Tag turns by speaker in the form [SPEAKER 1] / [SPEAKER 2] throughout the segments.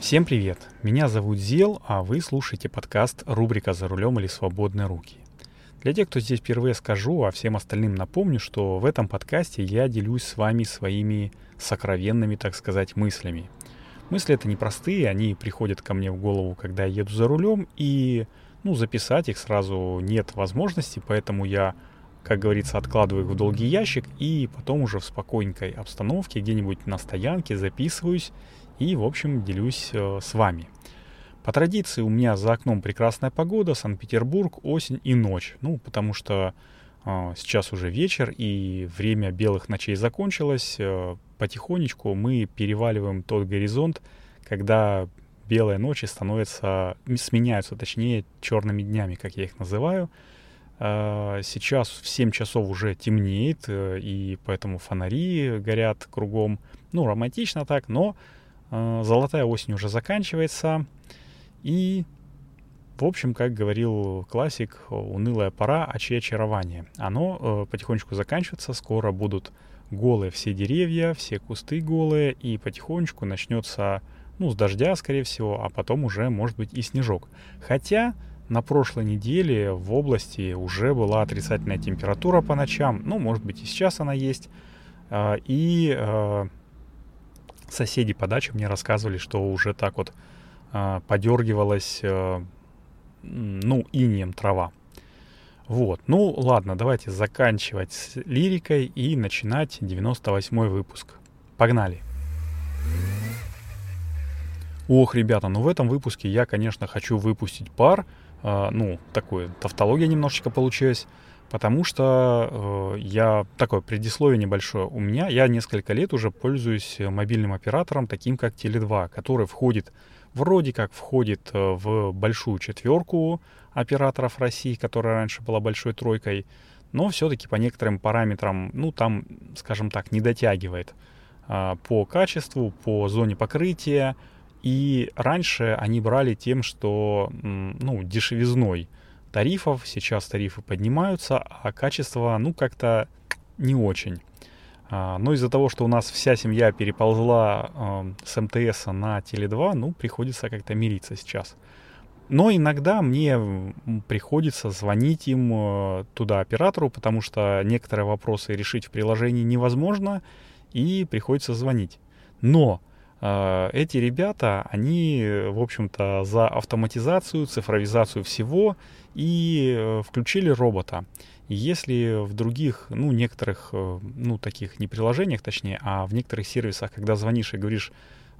[SPEAKER 1] Всем привет! Меня зовут Зел, а вы слушаете подкаст рубрика «За рулем или свободные руки». Для тех, кто здесь впервые скажу, а всем остальным напомню, что в этом подкасте я делюсь с вами своими сокровенными, так сказать, мыслями. Мысли это непростые, они приходят ко мне в голову, когда я еду за рулем, и ну, записать их сразу нет возможности, поэтому я как говорится, откладываю их в долгий ящик и потом уже в спокойненькой обстановке где-нибудь на стоянке записываюсь и, в общем, делюсь э, с вами. По традиции у меня за окном прекрасная погода, Санкт-Петербург, осень и ночь. Ну, потому что э, сейчас уже вечер и время белых ночей закончилось. Э, потихонечку мы переваливаем тот горизонт, когда белые ночи становятся, сменяются, точнее, черными днями, как я их называю. Э, сейчас в 7 часов уже темнеет, э, и поэтому фонари горят кругом. Ну, романтично так, но золотая осень уже заканчивается. И, в общем, как говорил классик, унылая пора, а чье очарование. Оно э, потихонечку заканчивается, скоро будут голые все деревья, все кусты голые, и потихонечку начнется, ну, с дождя, скорее всего, а потом уже, может быть, и снежок. Хотя на прошлой неделе в области уже была отрицательная температура по ночам, ну, может быть, и сейчас она есть, э, и э, соседи по даче мне рассказывали, что уже так вот э, подергивалась, э, ну, инием трава. Вот, ну ладно, давайте заканчивать с лирикой и начинать 98 выпуск. Погнали! Ох, ребята, ну в этом выпуске я, конечно, хочу выпустить пар. Э, ну, такое, тавтология немножечко получилась. Потому что э, я такое предисловие небольшое. У меня я несколько лет уже пользуюсь мобильным оператором, таким как Теле2, который входит, вроде как входит э, в большую четверку операторов России, которая раньше была большой тройкой, но все-таки по некоторым параметрам, ну там, скажем так, не дотягивает э, по качеству, по зоне покрытия. И раньше они брали тем, что, ну, дешевизной тарифов. Сейчас тарифы поднимаются, а качество, ну, как-то не очень. А, но из-за того, что у нас вся семья переползла с МТС на Теле2, ну, приходится как-то мириться сейчас. Но иногда мне приходится звонить им э, туда, оператору, потому что некоторые вопросы решить в приложении невозможно, и приходится звонить. Но эти ребята, они, в общем-то, за автоматизацию, цифровизацию всего, и э, включили робота. Если в других, ну, некоторых, э, ну, таких не приложениях, точнее, а в некоторых сервисах, когда звонишь и говоришь,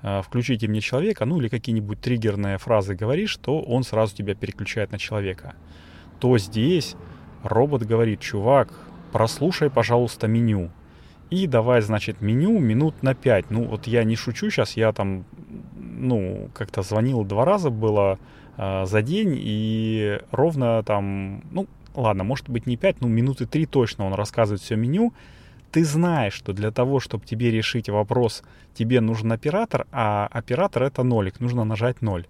[SPEAKER 1] э, включите мне человека, ну, или какие-нибудь триггерные фразы говоришь, то он сразу тебя переключает на человека. То здесь робот говорит, чувак, прослушай, пожалуйста, меню. И давай, значит, меню минут на 5. Ну, вот я не шучу сейчас, я там, ну, как-то звонил два раза было, э, за день, и ровно там, ну, ладно, может быть не 5, но минуты 3 точно он рассказывает все меню. Ты знаешь, что для того, чтобы тебе решить вопрос, тебе нужен оператор, а оператор это нолик, нужно нажать 0.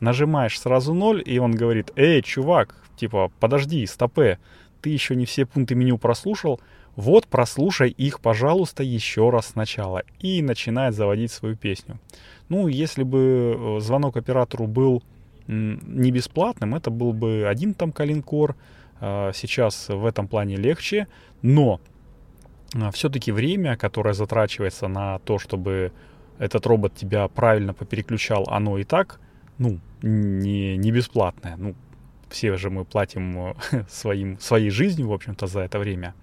[SPEAKER 1] Нажимаешь сразу 0, и он говорит, эй, чувак, типа, подожди, стопе, ты еще не все пункты меню прослушал, вот прослушай их, пожалуйста, еще раз сначала. И начинает заводить свою песню. Ну, если бы э, звонок оператору был не бесплатным, это был бы один там калинкор. А, сейчас в этом плане легче, но а, все-таки время, которое затрачивается на то, чтобы этот робот тебя правильно попереключал, оно и так, ну, не, не бесплатное. Ну, все же мы платим своим, своей жизнью, в общем-то, за это время.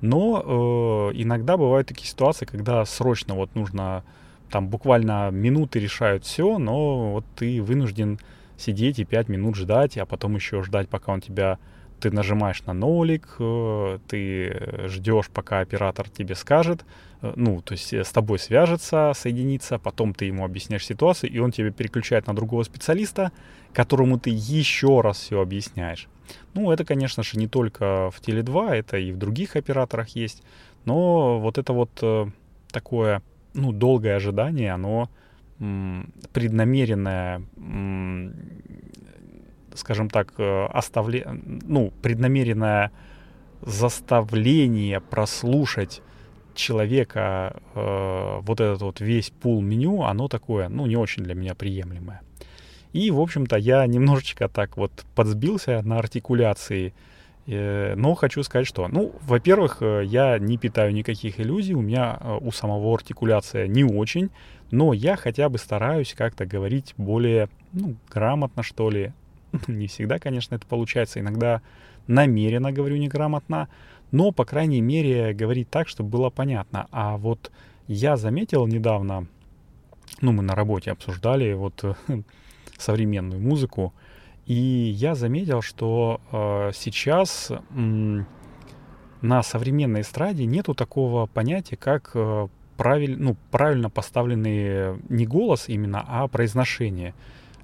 [SPEAKER 1] Но э, иногда бывают такие ситуации, когда срочно вот нужно, там буквально минуты решают все, но вот ты вынужден сидеть и 5 минут ждать, а потом еще ждать, пока он тебя... Ты нажимаешь на нолик, э, ты ждешь, пока оператор тебе скажет, э, ну, то есть с тобой свяжется, соединится, потом ты ему объясняешь ситуацию, и он тебя переключает на другого специалиста, которому ты еще раз все объясняешь. Ну, это, конечно же, не только в Теле2, это и в других операторах есть, но вот это вот э, такое, ну, долгое ожидание, оно преднамеренное, скажем так, э, оставле, ну, преднамеренное заставление прослушать человека э, вот этот вот весь пул меню, оно такое, ну, не очень для меня приемлемое. И, в общем-то, я немножечко так вот подсбился на артикуляции, э, но хочу сказать, что, ну, во-первых, э, я не питаю никаких иллюзий, у меня э, у самого артикуляция не очень, но я хотя бы стараюсь как-то говорить более, ну, грамотно, что ли. Не всегда, конечно, это получается, иногда намеренно говорю неграмотно, но, по крайней мере, говорить так, чтобы было понятно. А вот я заметил недавно, ну, мы на работе обсуждали вот современную музыку, и я заметил, что э, сейчас э, на современной эстраде нету такого понятия, как э, правиль, ну, правильно поставленный не голос именно, а произношение.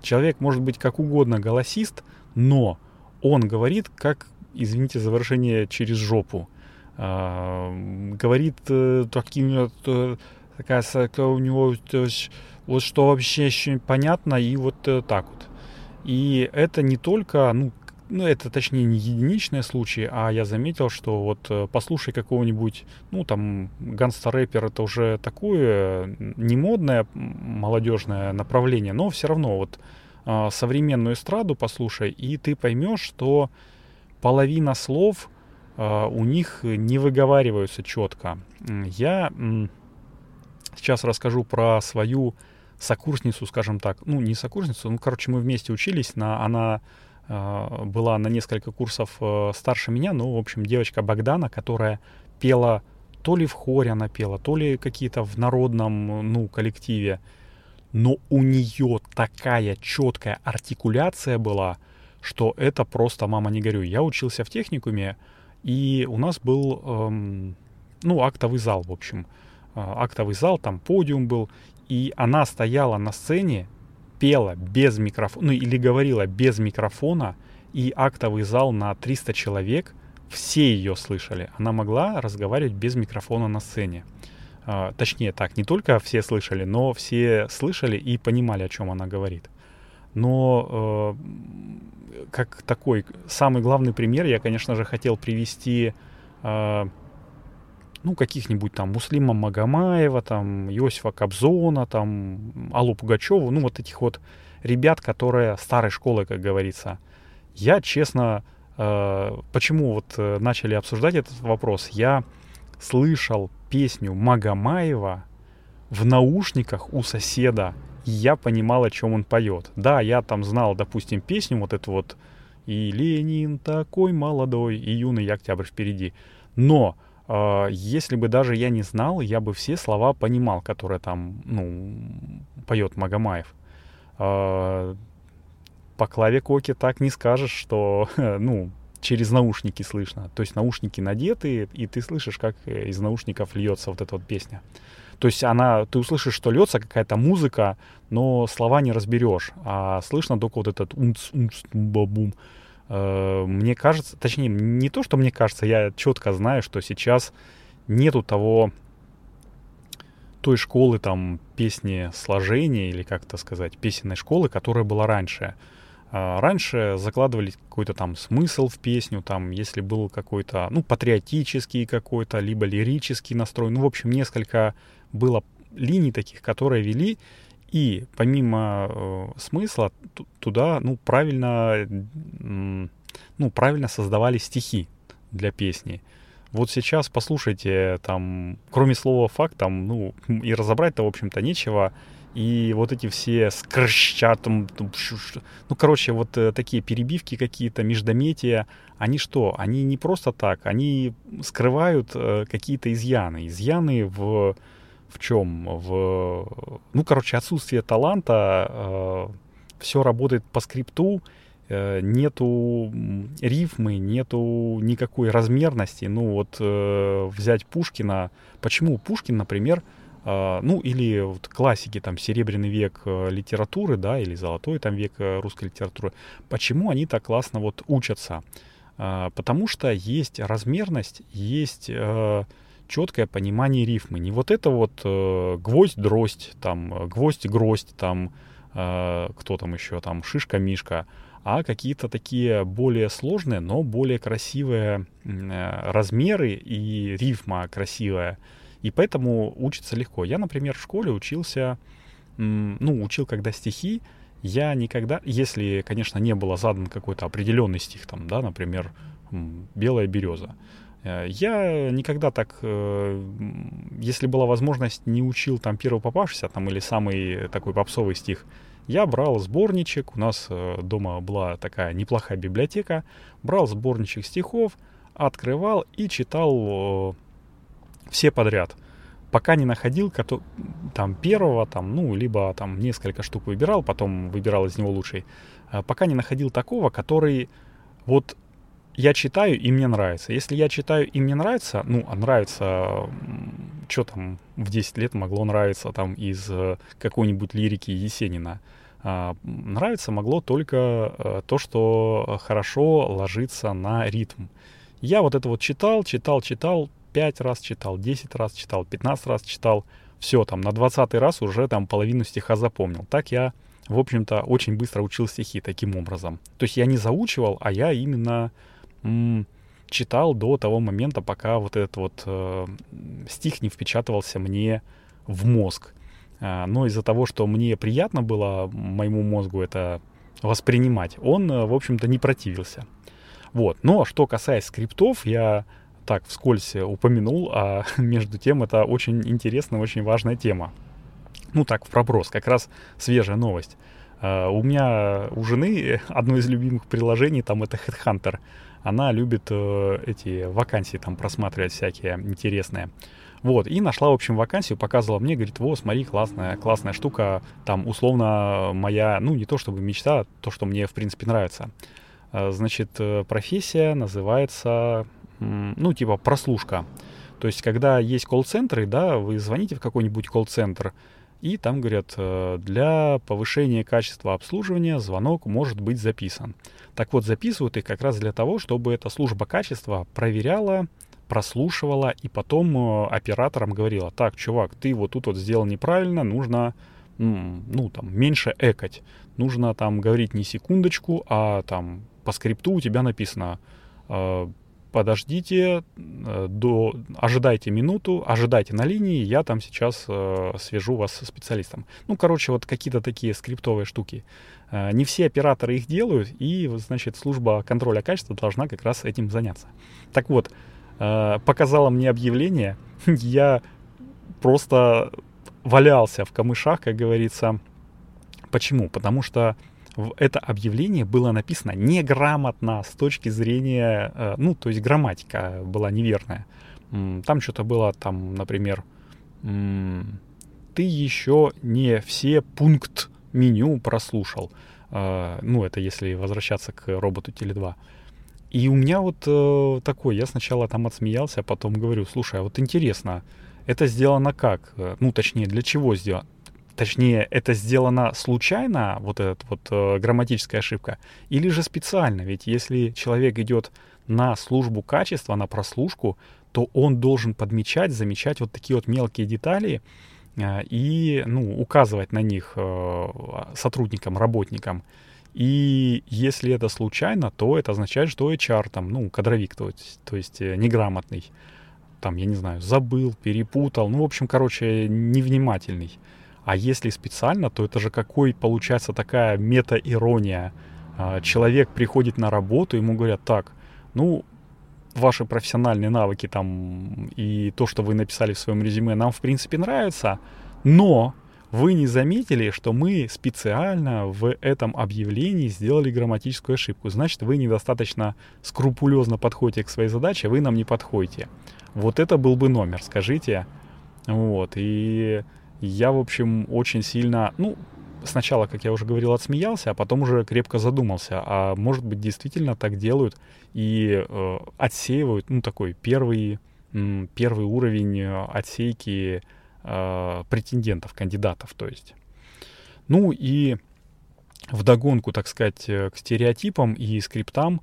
[SPEAKER 1] Человек может быть как угодно голосист, но он говорит как извините за выражение, через жопу. А, говорит э, таким э, такая, у него вот что вообще еще понятно и вот э, так вот. И это не только, ну, ну, это точнее не единичные случаи, а я заметил, что вот э, послушай какого-нибудь, ну, там, ганста-рэпер, это уже такое не модное молодежное направление, но все равно вот э, современную эстраду послушай, и ты поймешь, что половина слов э, у них не выговариваются четко. Я сейчас расскажу про свою сокурсницу, скажем так. Ну, не сокурсницу, ну, короче, мы вместе учились. На, она э, была на несколько курсов э, старше меня, ну, в общем, девочка Богдана, которая пела то ли в хоре она пела, то ли какие-то в народном, ну, коллективе. Но у нее такая четкая артикуляция была — что это просто «мама, не горюй». Я учился в техникуме, и у нас был, эм, ну, актовый зал, в общем. Э, актовый зал, там подиум был, и она стояла на сцене, пела без микрофона, ну, или говорила без микрофона, и актовый зал на 300 человек, все ее слышали. Она могла разговаривать без микрофона на сцене. Uh, точнее так, не только все слышали, но все слышали и понимали, о чем она говорит. Но uh, как такой самый главный пример я, конечно же, хотел привести э, ну, каких-нибудь там Муслима Магомаева, там, Иосифа Кобзона, там, Аллу Пугачеву, ну, вот этих вот ребят, которые старой школы, как говорится. Я, честно, э, почему вот э, начали обсуждать этот вопрос, я слышал песню Магомаева в наушниках у соседа я понимал, о чем он поет. Да, я там знал, допустим, песню вот эту вот «И Ленин такой молодой, и юный октябрь впереди». Но если бы даже я не знал, я бы все слова понимал, которые там, ну, поет Магомаев. Э, по клаве Коки так не скажешь, что, ну, через наушники слышно. То есть наушники надеты, и ты слышишь, как из наушников льется вот эта вот песня. То есть она, ты услышишь, что льется какая-то музыка, но слова не разберешь, а слышно только вот этот умц, умц, бабум. Э, мне кажется, точнее, не то, что мне кажется, я четко знаю, что сейчас нету того той школы там песни сложения или как-то сказать песенной школы, которая была раньше. А, раньше закладывали какой-то там смысл в песню, там, если был какой-то, ну, патриотический какой-то, либо лирический настрой. Ну, в общем, несколько было линий таких, которые вели, и помимо э, смысла туда, ну, правильно, ну, правильно создавали стихи для песни. Вот сейчас послушайте, там, кроме слова факт, там, ну, и разобрать-то, в общем-то, нечего. И вот эти все скрща, там, ну, короче, вот э, такие перебивки какие-то, междометия, они что? Они не просто так, они скрывают э, какие-то изъяны. Изъяны в в чем? В, ну, короче, отсутствие таланта, э, все работает по скрипту, э, нету рифмы, нету никакой размерности. Ну, вот э, взять Пушкина. Почему Пушкин, например, э, ну, или вот классики, там, Серебряный век э, литературы, да, или Золотой там век русской литературы, почему они так классно вот учатся? Э, потому что есть размерность, есть... Четкое понимание рифмы. Не вот это вот э, гвоздь-дроздь, там, э, гвоздь-гроздь, там, э, кто там еще, там, шишка-мишка, а какие-то такие более сложные, но более красивые э, размеры и рифма красивая. И поэтому учится легко. Я, например, в школе учился, ну, учил когда стихи, я никогда, если, конечно, не было задан какой-то определенный стих, там, да, например, «Белая береза», я никогда так, э, если была возможность, не учил там первый попавшийся там или самый такой попсовый стих. Я брал сборничек, у нас э, дома была такая неплохая библиотека, брал сборничек стихов, открывал и читал все подряд пока не находил там первого, там, ну, либо там несколько штук выбирал, потом выбирал из него лучший, пока не находил такого, который вот я читаю и мне нравится. Если я читаю и мне нравится, ну, а нравится, что там в 10 лет могло нравиться там из э, какой-нибудь лирики Есенина, а, нравится могло только э, то, что хорошо ложится на ритм. Я вот это вот читал, читал, читал, 5 раз читал, 10 раз читал, 15 раз читал. Все, там, на 20 раз уже там половину стиха запомнил. Так я, в общем-то, очень быстро учил стихи таким образом. То есть я не заучивал, а я именно читал до того момента, пока вот этот вот э, стих не впечатывался мне в мозг. А, но из-за того, что мне приятно было моему мозгу это воспринимать, он, э, в общем-то, не противился. Вот. Но что касается скриптов, я так вскользь упомянул, а между тем это очень интересная, очень важная тема. Ну так, в проброс, как раз свежая новость. Uh, у меня, у жены одно из любимых приложений там это Headhunter. Она любит uh, эти вакансии там просматривать всякие интересные. Вот, и нашла, в общем, вакансию, показывала мне, говорит, вот, смотри, классная, классная штука, там, условно, моя, ну, не то чтобы мечта, а то, что мне, в принципе, нравится. Uh, значит, э, профессия называется ну, типа прослушка. То есть, когда есть колл-центры, да, вы звоните в какой-нибудь колл-центр, и там говорят, э, для повышения качества обслуживания звонок может быть записан. Так вот, записывают их как раз для того, чтобы эта служба качества проверяла, прослушивала и потом э, операторам говорила, так, чувак, ты вот тут вот сделал неправильно, нужно, ну, там, меньше экать. Нужно там говорить не секундочку, а там по скрипту у тебя написано э, подождите, э, до, ожидайте минуту, ожидайте на линии, я там сейчас э, свяжу вас со специалистом. Ну, короче, вот какие-то такие скриптовые штуки. Э, не все операторы их делают, и, значит, служба контроля качества должна как раз этим заняться. Так вот, э, показала мне объявление, я просто валялся в камышах, как говорится. Почему? Потому что это объявление было написано неграмотно с точки зрения, э, ну, то есть грамматика была неверная. Там что-то было, там, например, ты еще не все пункт меню прослушал. Э, ну, это если возвращаться к роботу Теле2. И у меня вот э, такой, я сначала там отсмеялся, а потом говорю, слушай, а вот интересно, это сделано как? Ну, точнее, для чего сделано? Точнее, это сделано случайно, вот эта вот э, грамматическая ошибка, или же специально? Ведь если человек идет на службу качества, на прослушку, то он должен подмечать, замечать вот такие вот мелкие детали э, и ну, указывать на них э, сотрудникам, работникам. И если это случайно, то это означает, что HR там, ну, кадровик, то есть, то есть э, неграмотный, там, я не знаю, забыл, перепутал, ну, в общем, короче, невнимательный. А если специально, то это же какой получается такая мета-ирония. Человек приходит на работу, ему говорят, так, ну, ваши профессиональные навыки там и то, что вы написали в своем резюме, нам в принципе нравится, но вы не заметили, что мы специально в этом объявлении сделали грамматическую ошибку. Значит, вы недостаточно скрупулезно подходите к своей задаче, вы нам не подходите. Вот это был бы номер, скажите. Вот, и я, в общем, очень сильно, ну, сначала, как я уже говорил, отсмеялся, а потом уже крепко задумался, а может быть действительно так делают и э, отсеивают, ну, такой первый, первый уровень э, отсейки э, претендентов, кандидатов, то есть. Ну и вдогонку, так сказать, э, к стереотипам и скриптам,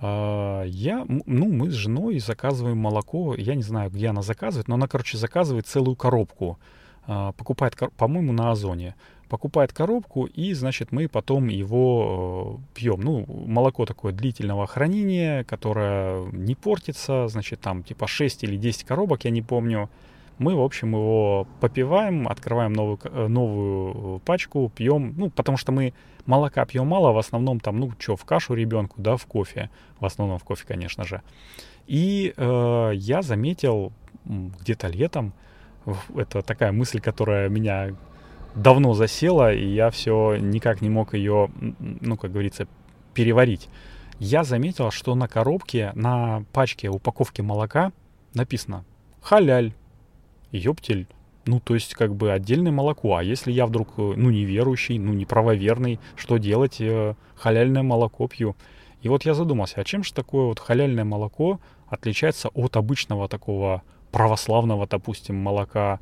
[SPEAKER 1] э, я, ну, мы с женой заказываем молоко, я не знаю, где она заказывает, но она, короче, заказывает целую коробку покупает, по-моему, на Озоне, покупает коробку, и, значит, мы потом его э, пьем. Ну, молоко такое длительного хранения, которое не портится, значит, там типа 6 или 10 коробок, я не помню. Мы, в общем, его попиваем, открываем новую, э, новую пачку, пьем, ну, потому что мы молока пьем мало, в основном там, ну, что, в кашу ребенку, да, в кофе, в основном в кофе, конечно же. И э, я заметил где-то летом, это такая мысль, которая меня давно засела, и я все никак не мог ее, ну, как говорится, переварить. Я заметил, что на коробке, на пачке упаковки молока написано «халяль», «ёптель». Ну, то есть, как бы отдельное молоко. А если я вдруг, ну, неверующий, ну, неправоверный, что делать? Э, халяльное молоко пью. И вот я задумался, а чем же такое вот халяльное молоко отличается от обычного такого православного, допустим, молока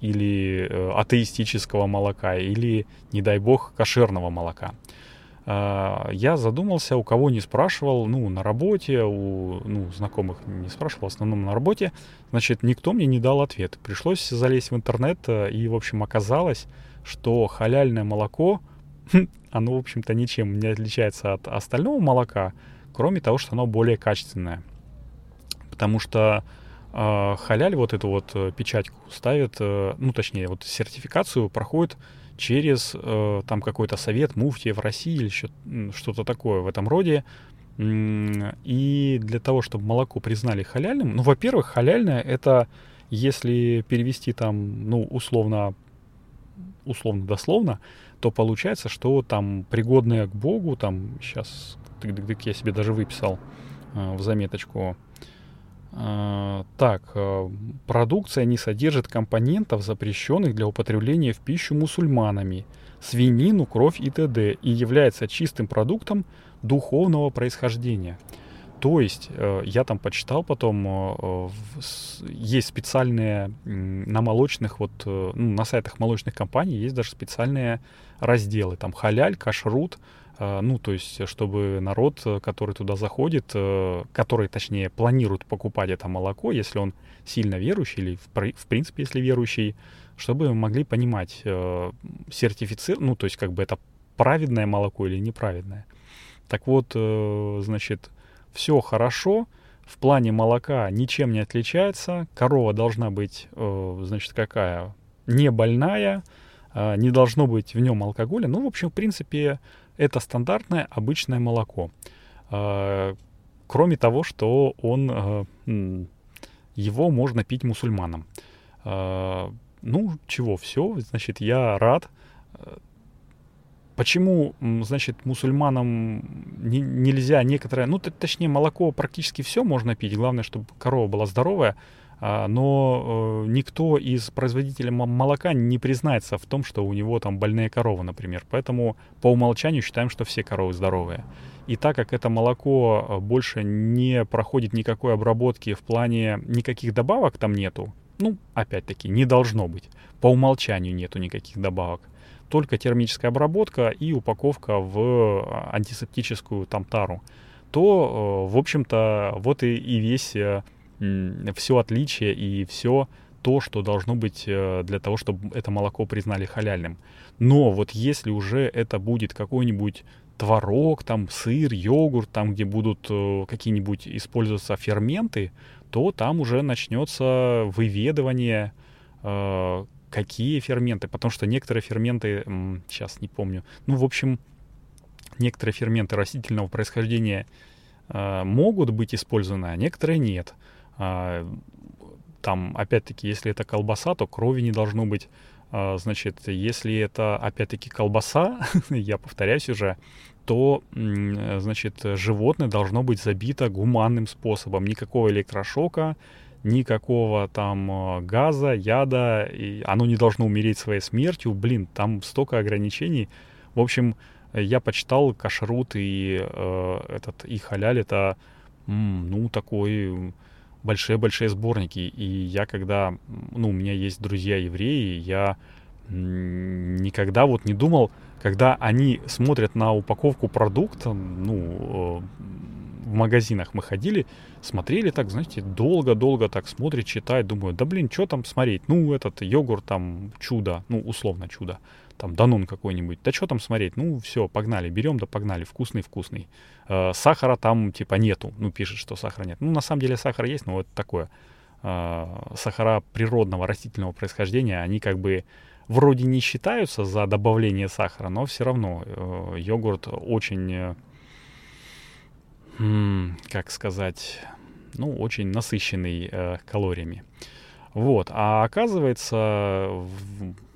[SPEAKER 1] или э, атеистического молока, или, не дай бог, кошерного молока. Э, я задумался, у кого не спрашивал, ну, на работе, у ну, знакомых не спрашивал, в основном на работе, значит, никто мне не дал ответ. Пришлось залезть в интернет, э, и, в общем, оказалось, что халяльное молоко, оно, в общем-то, ничем не отличается от остального молока, кроме того, что оно более качественное. Потому что халяль вот эту вот э, печатьку ставит, э, ну точнее вот сертификацию проходит через э, там какой-то совет муфтиев России или что-то такое в этом роде. И для того, чтобы молоко признали халяльным, ну, во-первых, халяльное это, если перевести там, ну, условно, условно дословно, то получается, что там пригодное к Богу, там сейчас, я себе даже выписал в заметочку, а, так, э, продукция не содержит компонентов, запрещенных для употребления в пищу мусульманами, свинину, кровь и т.д. и является чистым продуктом духовного происхождения. То есть, э, я там почитал потом, э, есть специальные на молочных, вот, ну, на сайтах молочных компаний есть даже специальные разделы, там халяль, кашрут, а, ну, то есть, чтобы народ, э, который туда заходит, э, который, точнее, планирует покупать это молоко, если он сильно верующий или, в принципе, если верующий, чтобы могли понимать, э, сертифицир, ну, то есть, как бы это праведное молоко или неправедное. Так вот, значит, все хорошо, в плане молока ничем не отличается, корова должна быть, значит, какая? Не больная, а, не должно быть в нем алкоголя. Ну, в общем, в принципе, это стандартное обычное молоко. А, кроме того, что он, а, его можно пить мусульманам. А, ну, чего, все, значит, я рад. Почему, значит, мусульманам не, нельзя некоторое, ну, точнее, молоко практически все можно пить, главное, чтобы корова была здоровая, но э, никто из производителей молока не признается в том, что у него там больные коровы, например. Поэтому по умолчанию считаем, что все коровы здоровые. И так как это молоко э, больше не проходит никакой обработки в плане никаких добавок там нету, ну, опять-таки, не должно быть. По умолчанию нету никаких добавок. Только термическая обработка и упаковка в э, антисептическую там тару. То, в общем-то, вот и, и весь все отличие и все то, что должно быть э, для того, чтобы это молоко признали халяльным. Но вот если уже это будет какой-нибудь творог, там сыр, йогурт, там где будут э, какие-нибудь использоваться ферменты, то там уже начнется выведывание, э, какие ферменты, потому что некоторые ферменты, сейчас не помню, ну, в общем, некоторые ферменты растительного происхождения могут быть использованы, а некоторые нет. А, там, опять-таки, если это колбаса, то крови не должно быть. А, значит, если это, опять-таки, колбаса, я повторяюсь уже, то, значит, животное должно быть забито гуманным способом. Никакого электрошока, никакого там а, газа, яда, и оно не должно умереть своей смертью. Блин, там столько ограничений. В общем, я почитал кашрут и э, этот и халяль это, ну, такой большие-большие сборники. И я когда, ну, у меня есть друзья евреи, я никогда вот не думал, когда они смотрят на упаковку продукта, ну, э, в магазинах мы ходили, смотрели так, знаете, долго-долго так смотрит, читает, думаю, да блин, что там смотреть? Ну, этот йогурт там чудо, ну, условно чудо там Данон какой-нибудь, да что там смотреть, ну все, погнали, берем, да погнали, вкусный-вкусный. Э, сахара там типа нету, ну пишет, что сахара нет. Ну на самом деле сахар есть, но вот такое. сахара природного растительного происхождения, они как бы вроде не считаются за добавление сахара, но все равно э, йогурт очень, э, как сказать, ну, очень насыщенный э, калориями. Вот, а оказывается,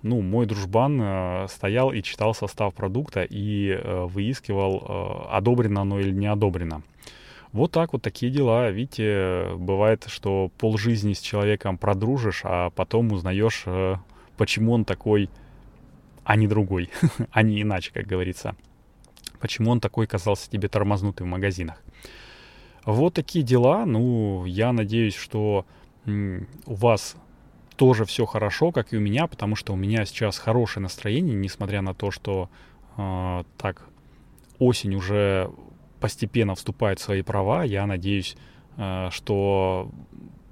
[SPEAKER 1] ну, мой дружбан э, стоял и читал состав продукта и э, выискивал, э, одобрено оно или не одобрено. Вот так вот такие дела. Видите, бывает, что полжизни с человеком продружишь, а потом узнаешь, э, почему он такой, а не другой, а не иначе, как говорится. Почему он такой казался тебе тормознутый в магазинах. Вот такие дела. Ну, я надеюсь, что у вас тоже все хорошо, как и у меня, потому что у меня сейчас хорошее настроение, несмотря на то, что э, так осень уже постепенно вступает в свои права. Я надеюсь, э, что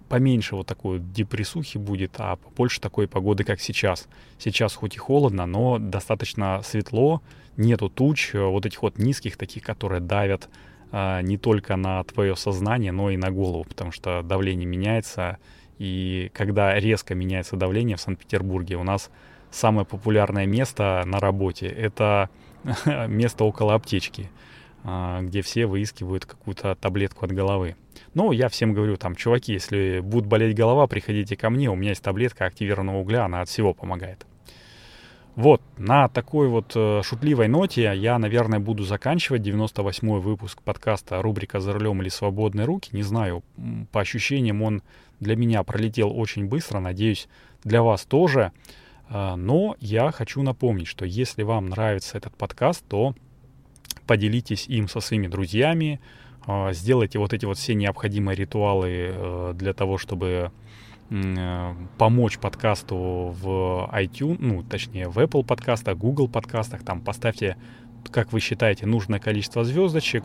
[SPEAKER 1] поменьше вот такой депрессухи будет, а побольше такой погоды, как сейчас. Сейчас хоть и холодно, но достаточно светло, нету туч, э, вот этих вот низких таких, которые давят а, не только на твое сознание, но и на голову, потому что давление меняется, и когда резко меняется давление в Санкт-Петербурге, у нас самое популярное место на работе — это место около аптечки, а, где все выискивают какую-то таблетку от головы. Но я всем говорю, там, чуваки, если будет болеть голова, приходите ко мне, у меня есть таблетка активированного угля, она от всего помогает. Вот, на такой вот э, шутливой ноте я, наверное, буду заканчивать 98-й выпуск подкаста рубрика «За рулем или свободные руки». Не знаю, по ощущениям он для меня пролетел очень быстро, надеюсь, для вас тоже. Э, но я хочу напомнить, что если вам нравится этот подкаст, то поделитесь им со своими друзьями, э, сделайте вот эти вот все необходимые ритуалы э, для того, чтобы помочь подкасту в iTunes, ну, точнее, в Apple подкастах, Google подкастах, там поставьте, как вы считаете, нужное количество звездочек,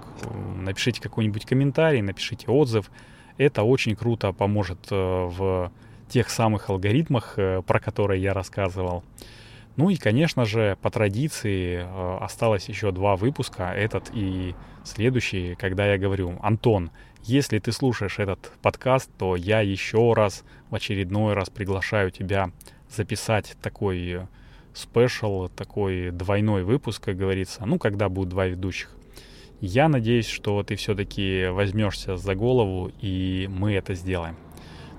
[SPEAKER 1] напишите какой-нибудь комментарий, напишите отзыв. Это очень круто поможет э, в тех самых алгоритмах, э, про которые я рассказывал. Ну и, конечно же, по традиции осталось еще два выпуска, этот и следующий, когда я говорю, Антон, если ты слушаешь этот подкаст, то я еще раз, в очередной раз приглашаю тебя записать такой спешл, такой двойной выпуск, как говорится, ну, когда будут два ведущих. Я надеюсь, что ты все-таки возьмешься за голову, и мы это сделаем.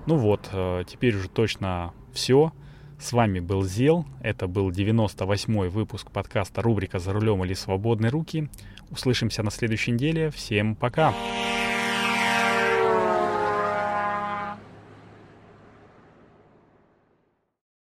[SPEAKER 1] Ну вот, э, теперь уже точно все. С вами был Зел. Это был 98-й выпуск подкаста рубрика «За рулем или свободные руки». Услышимся на следующей неделе. Всем пока! Пока!